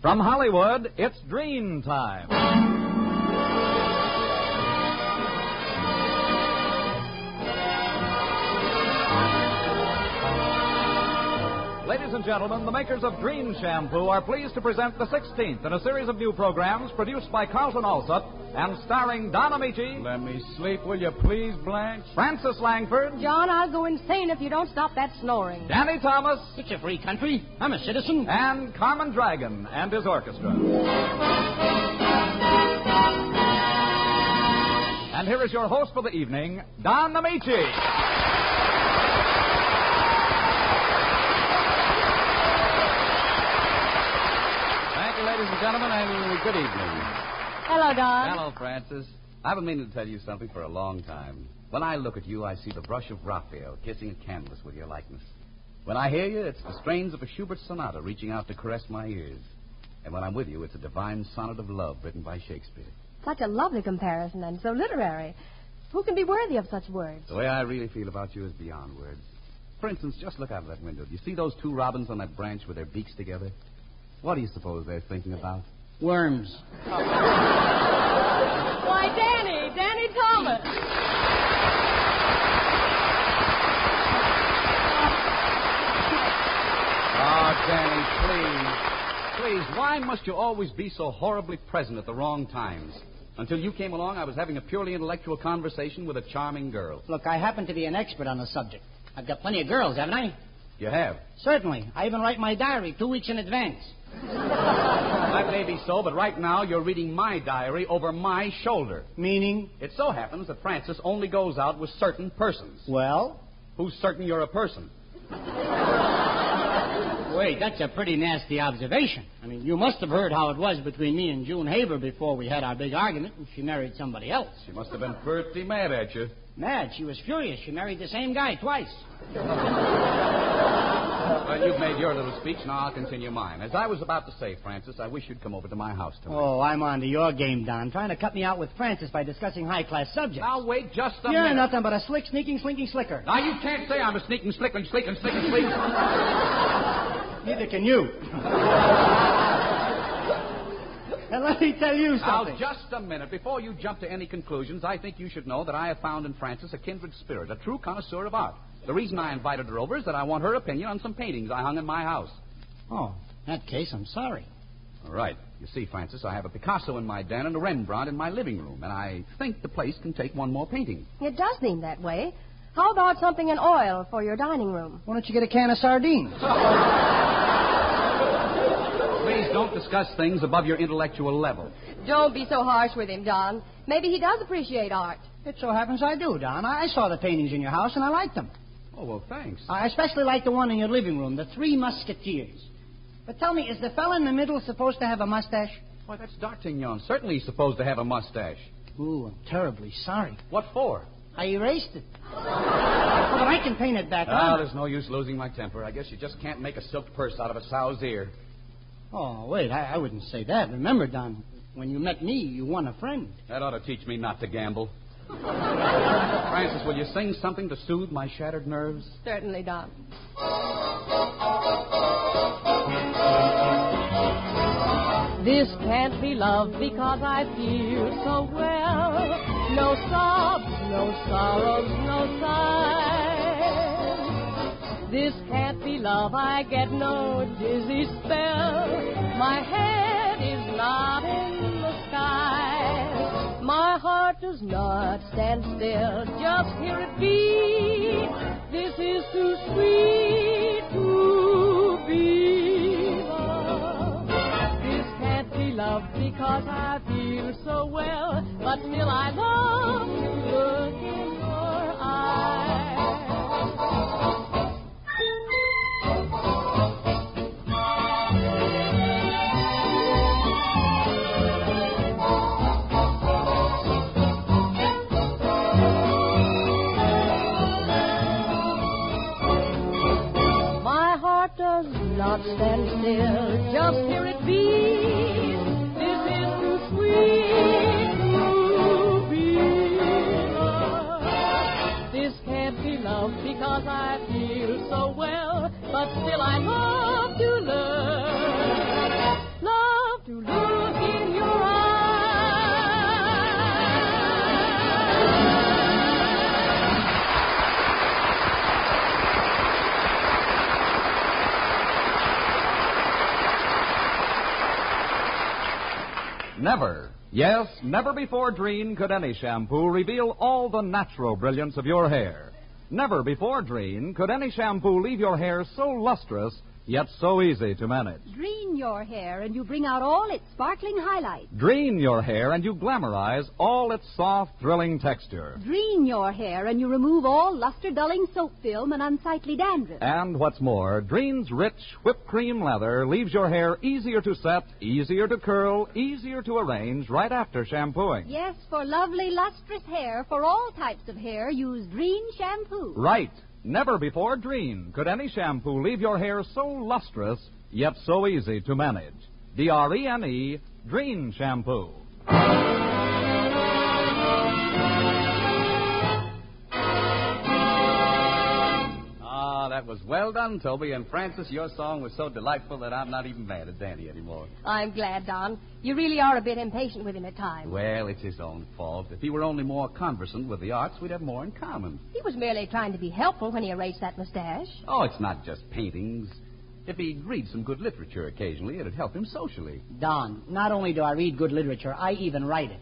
From Hollywood, it's Drene Time. Ladies and gentlemen, the makers of Drene Shampoo are pleased to present the 16th in a series of new programs produced by Carlton Alsop and starring Don Ameche. Let me sleep, will you please, Blanche? Frances Langford. John, I'll go insane if you don't stop that snoring. Danny Thomas. It's a free country. I'm a citizen. And Carmen Dragon and his orchestra. And here is your host for the evening, Don Ameche. Thank you, ladies and gentlemen, and good evening. Hello, Don. Hello, Frances. I've been meaning to tell you something for a long time. When I look at you, I see the brush of Raphael kissing a canvas with your likeness. When I hear you, it's the strains of a Schubert sonata reaching out to caress my ears. And when I'm with you, it's a divine sonnet of love written by Shakespeare. Such a lovely comparison and so literary. Who can be worthy of such words? The way I really feel about you is beyond words. For instance, just look out of that window. Do you see those two robins on that branch with their beaks together? What do you suppose they're thinking about? Worms. Why, Danny, Danny Thomas. Oh, Danny, please. Please, why must you always be so horribly present at the wrong times? Until you came along, I was having a purely intellectual conversation with a charming girl. Look, I happen to be an expert on the subject. I've got plenty of girls, haven't I? You have. Certainly. I even write my diary two weeks in advance. That may be so, but right now you're reading my diary over my shoulder. Meaning? It so happens that Francis only goes out with certain persons. Well? Who's certain you're a person? Wait, that's a pretty nasty observation. I mean, you must have heard how it was between me and June Haver before we had our big argument and she married somebody else. She must have been pretty mad at you. Mad. She was furious. She married the same guy twice. Well, you've made your little speech, now I'll continue mine. As I was about to say, Frances, I wish you'd come over to my house tonight. Oh, I'm on to your game, Don. Trying to cut me out with Frances by discussing high class subjects. Now, wait just a You're minute. nothing but a slick, sneaking, slinking slicker. Now, you can't say I'm a sneaking, slicking, slicking, slicking, slicking. Neither can you. and let me tell you Now, something. just a minute. Before you jump to any conclusions, I think you should know that I have found in Frances a kindred spirit, a true connoisseur of art. The reason I invited her over is that I want her opinion on some paintings I hung in my house. Oh, in that case, I'm sorry. All right. You see, Frances, I have a Picasso in my den and a Rembrandt in my living room, and I think the place can take one more painting. It does seem that way. How about something in oil for your dining room? Why don't you get a can of sardines? Please don't discuss things above your intellectual level. Don't be so harsh with him, Don. Maybe he does appreciate art. It so happens I do, Don. I I saw the paintings in your house and I liked them. Oh, well, thanks. I especially like the one in your living room, the Three Musketeers. But tell me, is the fellow in the middle supposed to have a mustache? Why, that's D'Artagnan. Certainly he's supposed to have a mustache. Ooh, I'm terribly sorry. What for? I erased it. oh, but I can paint it back Ah, on. there's no use losing my temper. I guess you just can't make a silk purse out of a sow's ear. Oh, wait, I, I wouldn't say that. Remember, Don, when you met me, you won a friend. That ought to teach me not to gamble. Frances, will you sing something to soothe my shattered nerves? Certainly, Don. This can't be love because I feel so well. No sobs, no sorrows, no sighs. This can't be love, I get no dizzy spell. My head is not in the sky. My heart does not stand still, just hear it beat. This is too sweet to be love. This can't be love because I feel so well, but still I love to look in your eyes. Still. Just Never, yes, never before Drene could any shampoo reveal all the natural brilliance of your hair. Never before Drene could any shampoo leave your hair so lustrous, yet so easy to manage. Drene your hair and you bring out all its sparkling highlights. Drene your hair and you glamorize all its soft, thrilling texture. Drene your hair and you remove all luster dulling soap film and unsightly dandruff. And what's more, Drene's rich whipped cream leather leaves your hair easier to set, easier to curl, easier to arrange right after shampooing. Yes, for lovely lustrous hair, for all types of hair, use Drene shampoo. Right. Never before Drene could any shampoo leave your hair so lustrous, yet so easy to manage. D R E N E, Drene Shampoo. Was well done, Toby. And Frances, your song was so delightful that I'm not even mad at Danny anymore. I'm glad, Don. You really are a bit impatient with him at times. Well, it's his own fault. If he were only more conversant with the arts, we'd have more in common. He was merely trying to be helpful when he erased that mustache. Oh, it's not just paintings. If he'd read some good literature occasionally, it'd help him socially. Don, not only do I read good literature, I even write it.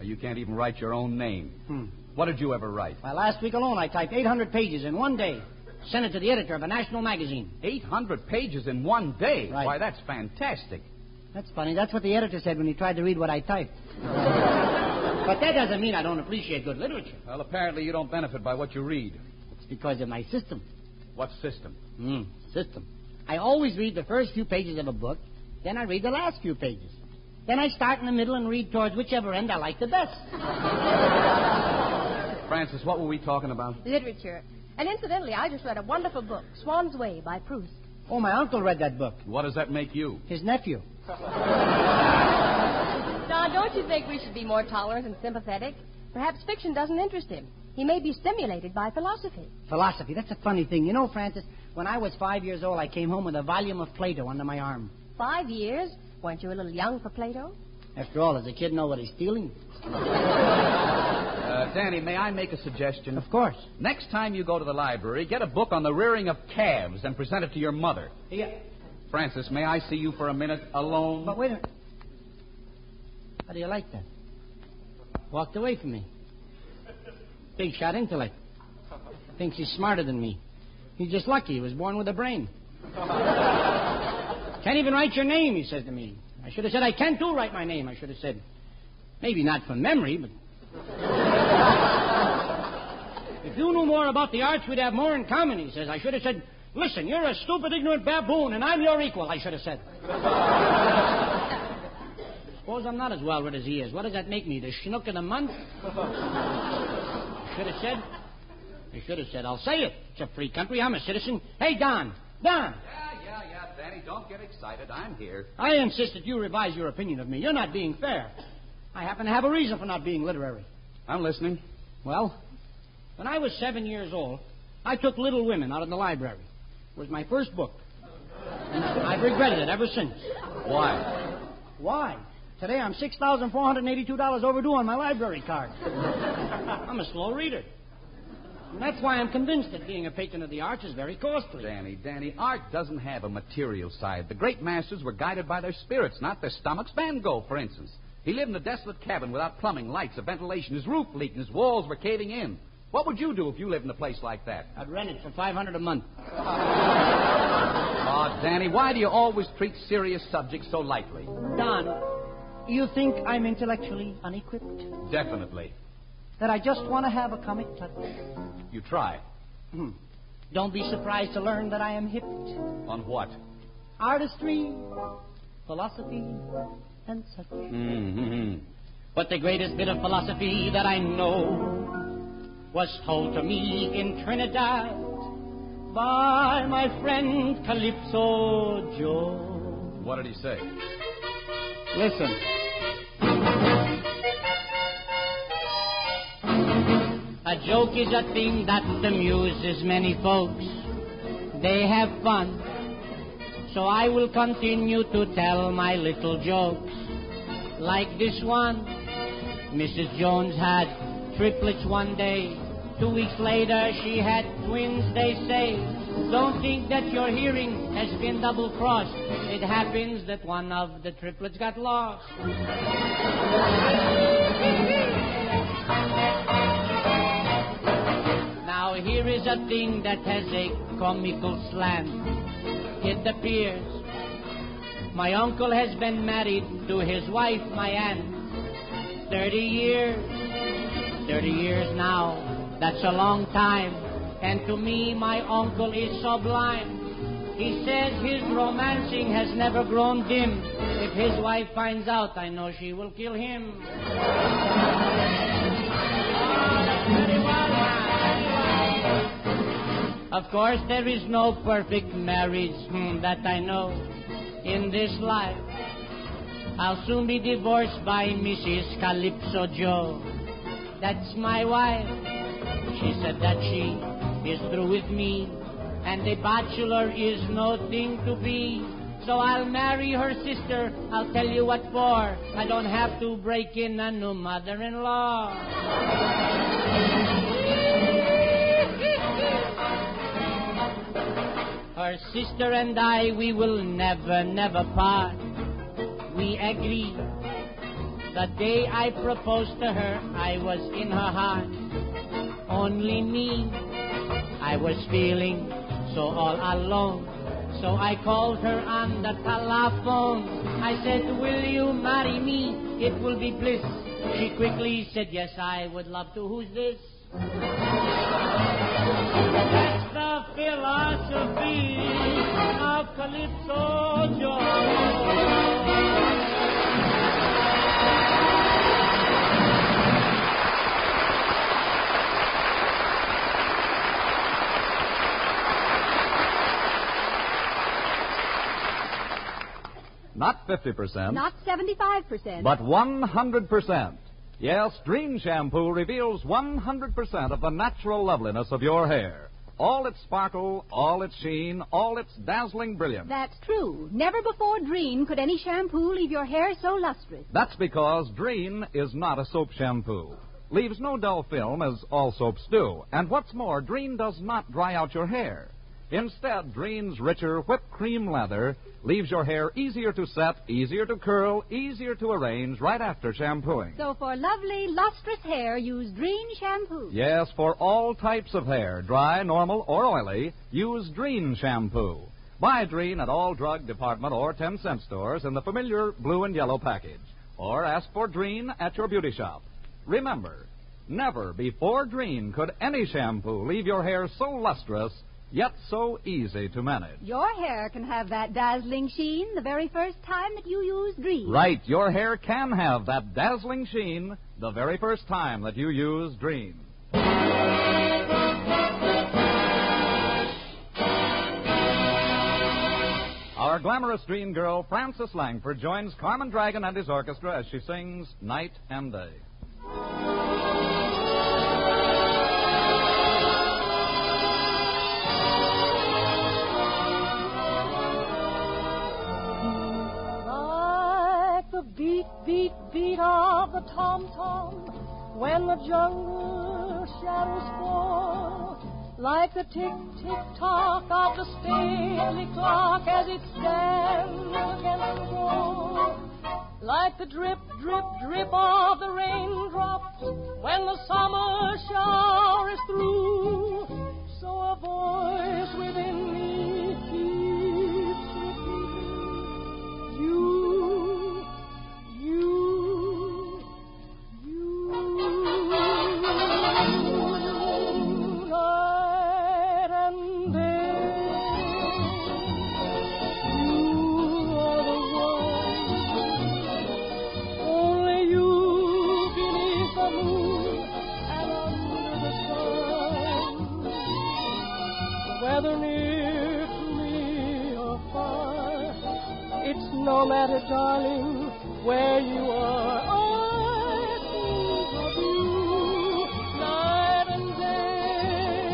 You can't even write your own name. Hmm. What did you ever write? Why, last week alone, I typed 800 pages in one day. Sent it to the editor of a national magazine. 800 pages in one day. Right. Why, that's fantastic. That's funny. That's what the editor said when he tried to read what I typed. but that doesn't mean I don't appreciate good literature. Well, apparently you don't benefit by what you read. It's because of my system. What system? Hmm, system. I always read the first few pages of a book, then I read the last few pages. Then I start in the middle and read towards whichever end I like the best. Frances, what were we talking about? Literature. And incidentally, I just read a wonderful book, Swann's Way by Proust. Oh, my uncle read that book. What does that make you? His nephew. Don, don't you think we should be more tolerant and sympathetic? Perhaps fiction doesn't interest him. He may be stimulated by philosophy. Philosophy. That's a funny thing. You know, Frances, when I was five years old, I came home with a volume of Plato under my arm. Five years? Weren't you a little young for Plato? After all, does a kid know what he's stealing? Uh, Danny, may I make a suggestion? Of course. Next time you go to the library, get a book on the rearing of calves and present it to your mother. Yeah. Frances, may I see you for a minute alone? But wait a minute. How do you like that? Walked away from me. Big shot intellect. Thinks he's smarter than me. He's just lucky he was born with a brain. Can't even write your name, he says to me. I should have said, I can't do write my name. I should have said, maybe not from memory, but. if you knew more about the arts, we'd have more in common, he says. I should have said, listen, you're a stupid, ignorant baboon, and I'm your equal, I should have said. Suppose I'm not as well read as he is. What does that make me? The schnook of the month? I should have said. I should have said, I'll say it. It's a free country. I'm a citizen. Hey, Don. Don. Yeah, Danny, don't get excited. I'm here. I insist that you revise your opinion of me. You're not being fair. I happen to have a reason for not being literary. I'm listening. Well, when I was seven years old, I took Little Women out of the library. It was my first book. And I've regretted it ever since. Why? Why? Today I'm $6,482 overdue on my library card. I'm a slow reader. And that's why I'm convinced that being a patron of the arts is very costly. Danny, Danny, art doesn't have a material side. The great masters were guided by their spirits, not their stomachs. Van Gogh, for instance. He lived in a desolate cabin without plumbing, lights, or ventilation. His roof leaked and his walls were caving in. What would you do if you lived in a place like that? I'd rent it for 500 a month. Oh, Danny, why do you always treat serious subjects so lightly? Don, you think I'm intellectually unequipped? Definitely. That I just want to have a comic touch? You try. Hmm. Don't be surprised to learn that I am hipped. On what? Artistry, philosophy, and such. Mm-hmm. But the greatest bit of philosophy that I know was told to me in Trinidad by my friend Calypso Joe. What did he say? Listen. A joke is a thing that amuses many folks. They have fun. So I will continue to tell my little jokes. Like this one. Mrs. Jones had triplets one day. Two weeks later, she had twins, they say. Don't think that your hearing has been double crossed. It happens that one of the triplets got lost. Here is a thing that has a comical slant. It appears my uncle has been married to his wife, my aunt. Thirty years. Thirty years now. That's a long time. And to me, my uncle is sublime. He says his romancing has never grown dim. If his wife finds out, I know she will kill him. Oh, Of course, there is no perfect marriage hmm, that I know in this life. I'll soon be divorced by Mrs. Calypso Joe. That's my wife. She said that she is through with me, and a bachelor is no thing to be. So I'll marry her sister. I'll tell you what for. I don't have to break in a new mother-in-law. Her sister and I, we will never, never part. We agree. The day I proposed to her, I was in her heart. Only me. I was feeling so all alone. So I called her on the telephone. I said, Will you marry me? It will be bliss. She quickly said, Yes, I would love to. Who's this? That's the philosophy of Calypso Joe. Not 50%, Not 75%. but 100%. Yes, Drene Shampoo reveals 100% of the natural loveliness of your hair. All its sparkle, all its sheen, all its dazzling brilliance. That's true. Never before Drene could any shampoo leave your hair so lustrous. That's because Drene is not a soap shampoo. Leaves no dull film as all soaps do. And what's more, Drene does not dry out your hair. Instead, Drene's richer whipped cream lather leaves your hair easier to set, easier to curl, easier to arrange right after shampooing. So for lovely, lustrous hair, use Drene shampoo. Yes, for all types of hair, dry, normal, or oily, use Drene shampoo. Buy Drene at all drug department or 10 cent stores in the familiar blue and yellow package. Or ask for Drene at your beauty shop. Remember, never before Drene could any shampoo leave your hair so lustrous, yet so easy to manage. Your hair can have that dazzling sheen the very first time that you use Drene. Right, your hair can have that dazzling sheen the very first time that you use Drene. Our glamorous dream girl, Frances Langford, joins Carmen Dragon and his orchestra as she sings Night and Day. Beat, beat, beat of the tom tom when the jungle shadows fall. Like the tick, tick tock of the stately clock as it stands against the wall. Like the drip, drip, drip of the raindrops when the summer shower is through. So a voice within darling, where you are. I of you night and day,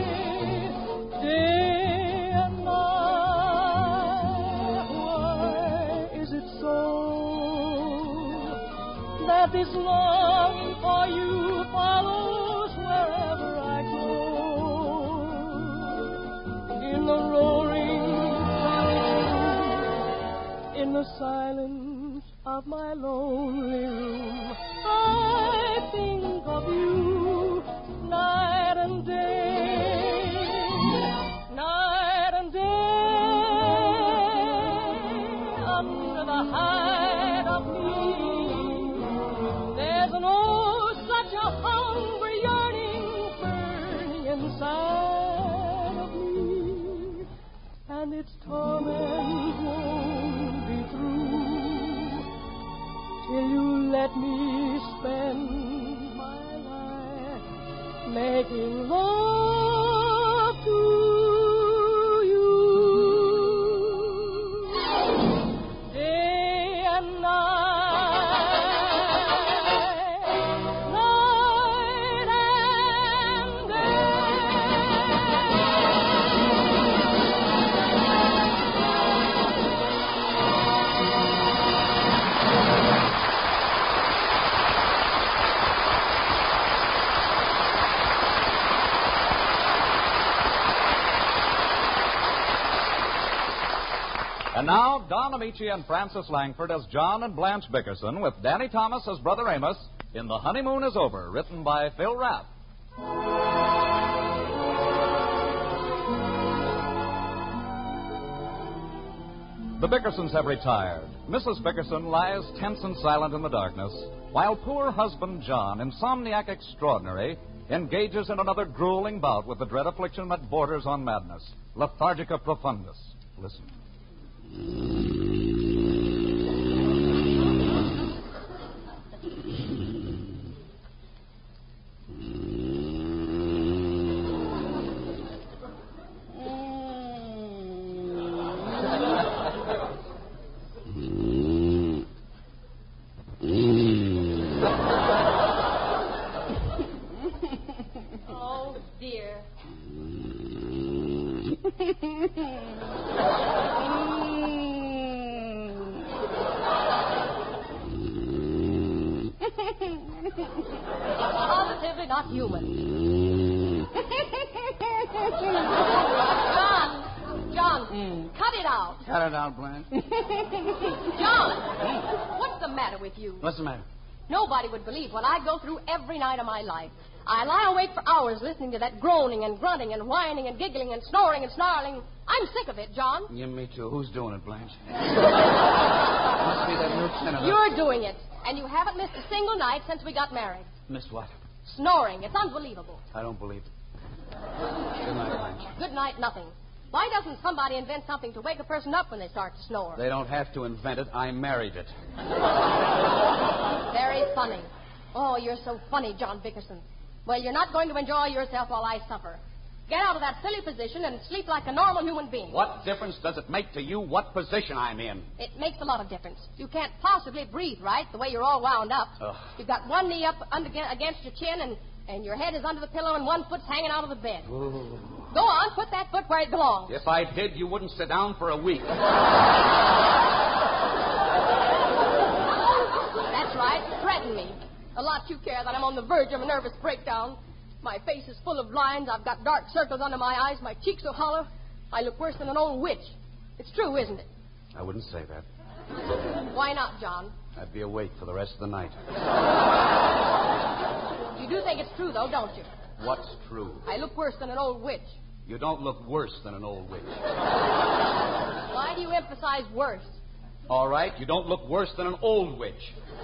day and night. Why is it so that this longing for you follows wherever I go? In the roaring in the silence of my lonely room, I think of you Don Ameche and Frances Langford as John and Blanche Bickerson with Danny Thomas as Brother Amos in The Honeymoon is Over, written by Phil Rapp. The Bickersons have retired. Mrs. Bickerson lies tense and silent in the darkness, while poor husband John, insomniac extraordinary, engages in another grueling bout with the dread affliction that borders on madness, lethargica profundus. Listen. Oh, dear. Positively not human. John, John, cut it out. Cut it out, Blanche. John, what's the matter with you? What's the matter? Nobody would believe what I go through every night of my life. I lie awake for hours listening to that groaning and grunting and whining and giggling and snoring and snarling. I'm sick of it, John. Yeah, me too. Who's doing it, Blanche? Must be that lieutenant. You're doing it, and you haven't missed a single night since we got married. Miss what? Snoring. It's unbelievable. I don't believe it. Good night, Blanche. Good night, nothing. Why doesn't somebody invent something to wake a person up when they start to snore? They don't have to invent it. I married it. Very funny. Oh, you're so funny, John Bickerson. Well, you're not going to enjoy yourself while I suffer. Get out of that silly position and sleep like a normal human being. What difference does it make to you what position I'm in? It makes a lot of difference. You can't possibly breathe right the way you're all wound up. Ugh. You've got one knee up under, against your chin, and, and your head is under the pillow, and one foot's hanging out of the bed. Go on, put that foot where it belongs. If I did, you wouldn't sit down for a week. That's right. Threaten me. A lot you care that I'm on the verge of a nervous breakdown. My face is full of lines. I've got dark circles under my eyes. My cheeks are hollow. I look worse than an old witch. It's true, isn't it? I wouldn't say that. Why not, John? I'd be awake for the rest of the night. You do think it's true, though, don't you? What's true? I look worse than an old witch. You don't look worse than an old witch. Why do you emphasize worse? All right, you don't look worse than an old witch.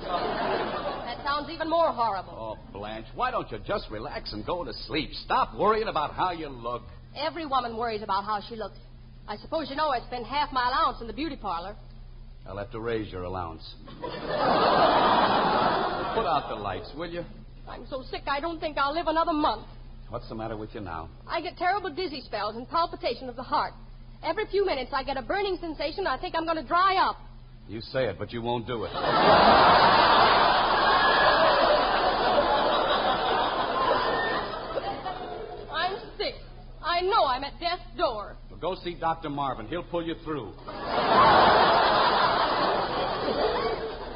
That sounds even more horrible. Oh, Blanche, why don't you just relax and go to sleep? Stop worrying about how you look. Every woman worries about how she looks. I suppose you know I spend half my allowance in the beauty parlor. I'll have to raise your allowance. Put out the lights, will you? I'm so sick I don't think I'll live another month. What's the matter with you now? I get terrible dizzy spells and palpitation of the heart. Every few minutes I get a burning sensation. I think I'm going to dry up. You say it, but you won't do it. I'm sick. I know I'm at death's door. Well, go see Dr. Marvin. He'll pull you through.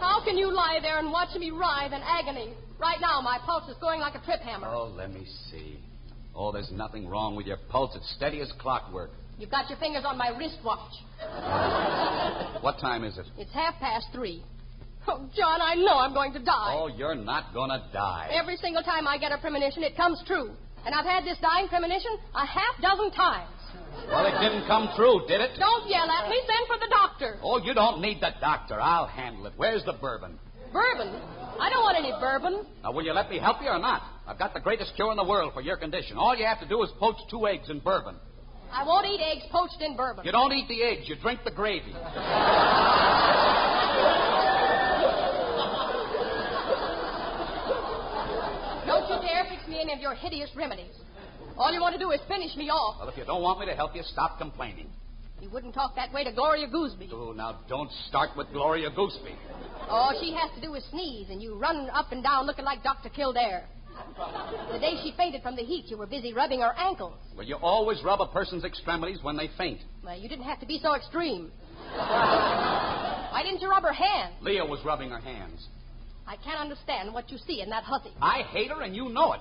How can you lie there and watch me writhe in agony? Right now, my pulse is going like a trip hammer. Oh, let me see. Oh, there's nothing wrong with your pulse. It's steady as clockwork. You've got your fingers on my wristwatch. What time is it? It's half past three. Oh, John, I know I'm going to die. Oh, you're not gonna die. Every single time I get a premonition, it comes true. And I've had this dying premonition a half dozen times. Well, it didn't come true, did it? Don't yell at me. Send for the doctor. Oh, you don't need the doctor. I'll handle it. Where's the bourbon? Bourbon? I don't want any bourbon. Now, will you let me help you or not? I've got the greatest cure in the world for your condition. All you have to do is poach two eggs in bourbon. I won't eat eggs poached in bourbon. You don't eat the eggs, you drink the gravy. Don't you dare fix me any of your hideous remedies. All you want to do is finish me off. Well, if you don't want me to help you, stop complaining. You wouldn't talk that way to Gloria Gooseby. Oh, now don't start with Gloria Gooseby. All she has to do is sneeze, and you run up and down looking like Dr. Kildare. The day she fainted from the heat, you were busy rubbing her ankles. Well, you always rub a person's extremities when they faint. Well, you didn't have to be so extreme. Why didn't you rub her hands? Leah was rubbing her hands. I can't understand what you see in that hussy. I hate her, and you know it.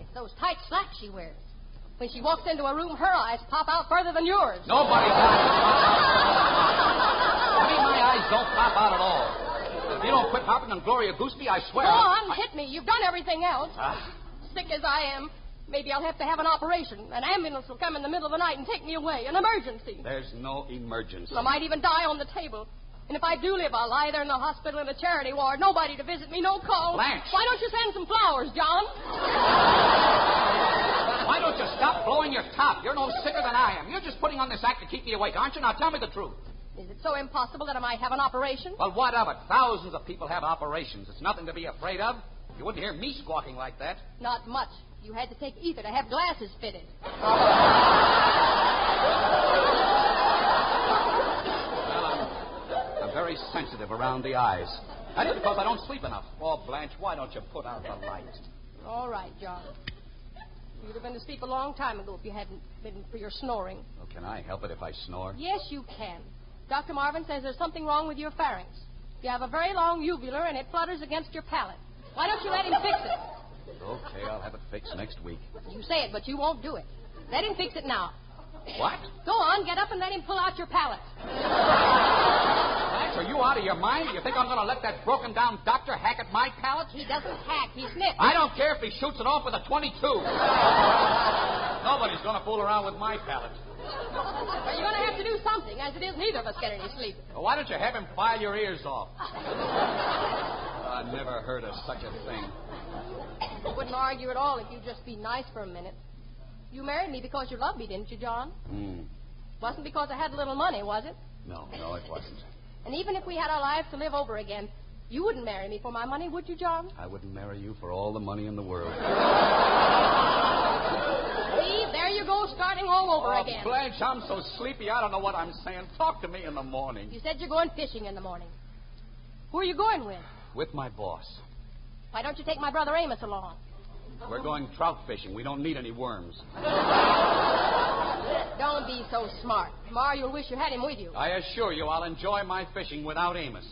It's those tight slacks she wears. When she walks into a room, her eyes pop out further than yours. Nobody does. I mean, my eyes don't pop out at all. If you don't quit harping on Gloria Gooseby, I swear. Go I- hit me. You've done everything else. Ah, Sick as I am, maybe I'll have to have an operation. An ambulance will come in the middle of the night and take me away. An emergency. there's no emergency. I might even die on the table. And if I do live, I'll lie there in the hospital in a charity ward. Nobody to visit me, no call. Blanche. Why don't you send some flowers, John? Why don't you stop blowing your top? You're no sicker than I am. You're just putting on this act to keep me awake, aren't you? Now tell me the truth. Is it so impossible that I might have an operation? Well, what of it? Thousands of people have operations. It's nothing to be afraid of. You wouldn't hear me squawking like that. Not much. You had to take ether to have glasses fitted. Well, I'm, I'm very sensitive around the eyes. That's because I don't sleep enough. Oh, Blanche, why don't you put out the light? All right, John. You'd have been asleep a long time ago if you hadn't been for your snoring. Well, can I help it if I snore? Yes, you can. Dr. Marvin says there's something wrong with your pharynx. You have a very long uvula and it flutters against your palate. Why don't you let him fix it? Okay, I'll have it fixed next week. You say it, but you won't do it. Let him fix it now. What? Go on, get up and let him pull out your palate. Are you out of your mind? You think I'm going to let that broken down doctor hack at my palate? He doesn't hack, he snips. I don't care if he shoots it off with a 22. Nobody's going to fool around with my palate. Well, you're going to have to do something, as it is neither of us get any sleep. Well, why don't you have him file your ears off? I never heard of such a thing. I wouldn't argue at all if you'd just be nice for a minute. You married me because you loved me, didn't you, John? Hmm. Wasn't because I had a little money, was it? No, no, it wasn't. And even if we had our lives to live over again, you wouldn't marry me for my money, would you, John? I wouldn't marry you for all the money in the world. See, there you go, starting all over Oh, again. Blanche, I'm so sleepy, I don't know what I'm saying. Talk to me in the morning. You said you're going fishing in the morning. Who are you going with? With my boss. Why don't you take my brother Amos along? We're going trout fishing. We don't need any worms. Don't be so smart. Tomorrow you'll wish you had him with you. I assure you, I'll enjoy my fishing without Amos.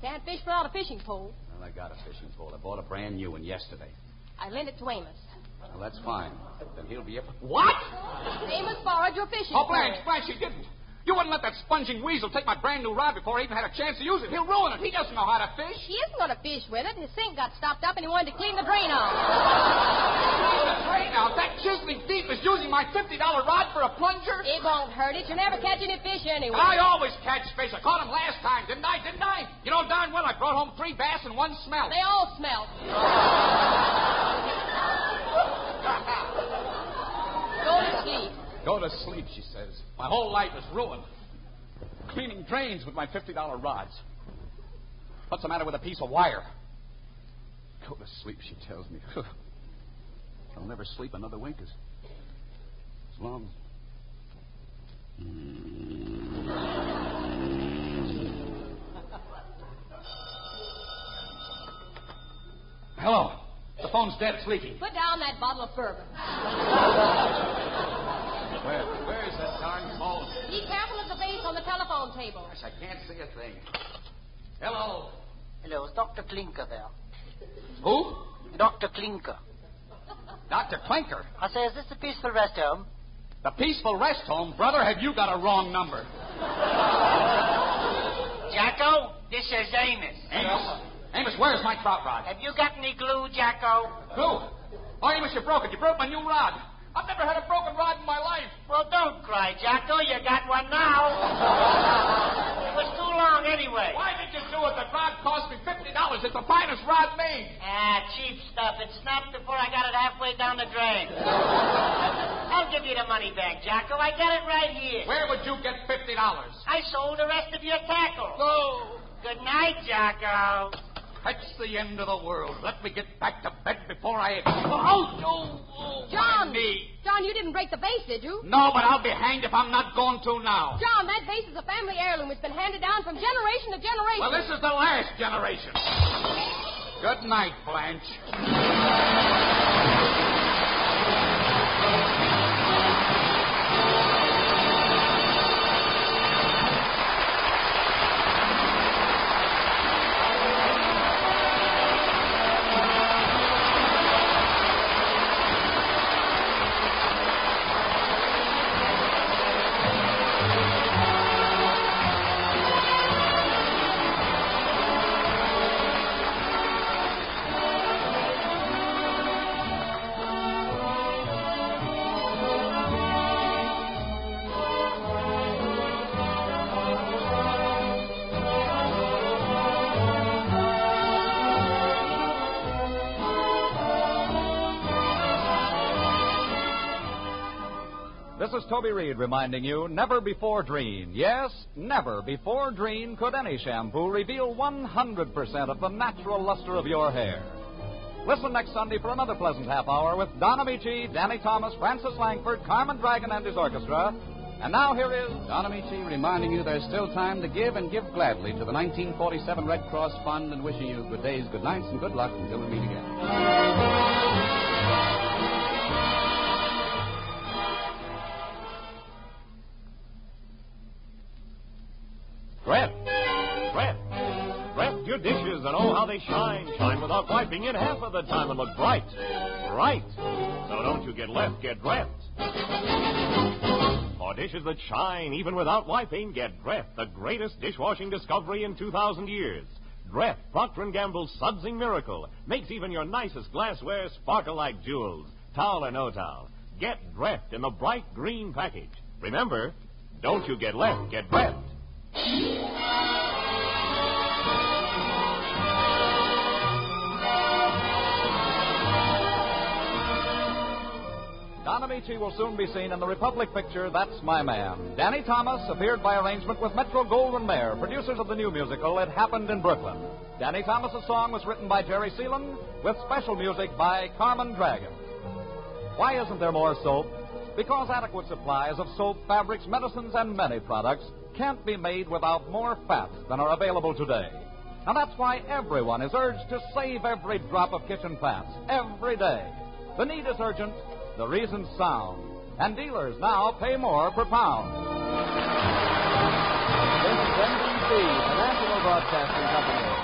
Can't fish without a fishing pole. Well, I got a fishing pole. I bought a brand new one yesterday. I lent it to Amos. Well, that's fine. Then he'll be up. What? Amos borrowed your fishing Oh, pole. Blanche, Blanche, you didn't. You wouldn't let that sponging weasel take my brand new rod before I even had a chance to use it. He'll ruin it. He doesn't know how to fish. He isn't going to fish with it. His sink got stopped up and he wanted to clean the drain out. Right now, that chiseling thief is using my $50 rod for a plunger. It won't hurt it. You'll never catch any fish anyway. I always catch fish. I caught him last time, didn't I? Didn't I? You know darn well I brought home three bass and one smelt. They all smell. Go to sleep, she says. My whole life is ruined. Cleaning drains with my $50 rods. What's the matter with a piece of wire? Go to sleep, she tells me. I'll never sleep another wink as, as long Hello. The phone's dead. It's leaking. Put down that bottle of bourbon. Where, where is that darn phone? Be careful of the vase on the telephone table. Gosh, I can't see a thing. Hello. Hello, is Dr. Klinker there? Who? Dr. Klinker. Dr. Clinker. I say, is this the peaceful rest home? The Peaceful Rest Home, brother. Have you got a wrong number? Jacko, this is Amos. Amos. Amos, where's my trout rod? Have you got any glue, Jacko? Glue? Oh, Amos, you broke it. You broke my new rod. I've never had a broken rod in my life. Well, don't cry, Jacko. You got one now. it was too long anyway. Why did you do it? The rod cost me $50. It's the finest rod made. Ah, cheap stuff. It snapped before I got it halfway down the drain. I'll give you the money back, Jacko. I got it right here. Where would you get $50? I sold the rest of your tackle. Oh, Good night, Jacko. That's the end of the world. Let me get back to bed before I... Oh, oh, oh, John! John, you didn't break the vase, did you? No, but I'll be hanged if I'm not going to now. John, that vase is a family heirloom. It's been handed down from generation to generation. Well, this is the last generation. Good night, Blanche. Toby Reed reminding you never before Drene. Yes, never before Drene could any shampoo reveal 100% of the natural luster of your hair. Listen next Sunday for another pleasant half hour with Don Ameche, Danny Thomas, Frances Langford, Carmen Dragon, and his orchestra. And now here is Don Ameche reminding you there's still time to give and give gladly to the 1947 Red Cross Fund and wishing you good days, good nights, and good luck until we meet again. How they shine. Shine without wiping in half of the time and look bright. Bright. So don't you get left, get Dreft. For dishes that shine even without wiping, get Dreft, the greatest dishwashing discovery in 2,000 years. Dreft, Procter & Gamble's sudsing miracle, makes even your nicest glassware sparkle like jewels, towel or no towel. Get Dreft in the bright green package. Remember, don't you get left, get Dreft. Don Ameche will soon be seen in the Republic picture That's My Man. Danny Thomas appeared by arrangement with Metro Goldwyn Mayer, producers of the new musical It Happened in Brooklyn. Danny Thomas's song was written by Jerry Seelen with special music by Carmen Dragon. Why isn't there more soap? Because adequate supplies of soap, fabrics, medicines, and many products can't be made without more fats than are available today. And that's why everyone is urged to save every drop of kitchen fats every day. The need is urgent, the reason's sound, and dealers now pay more per pound. This is NBC, the National Broadcasting Company.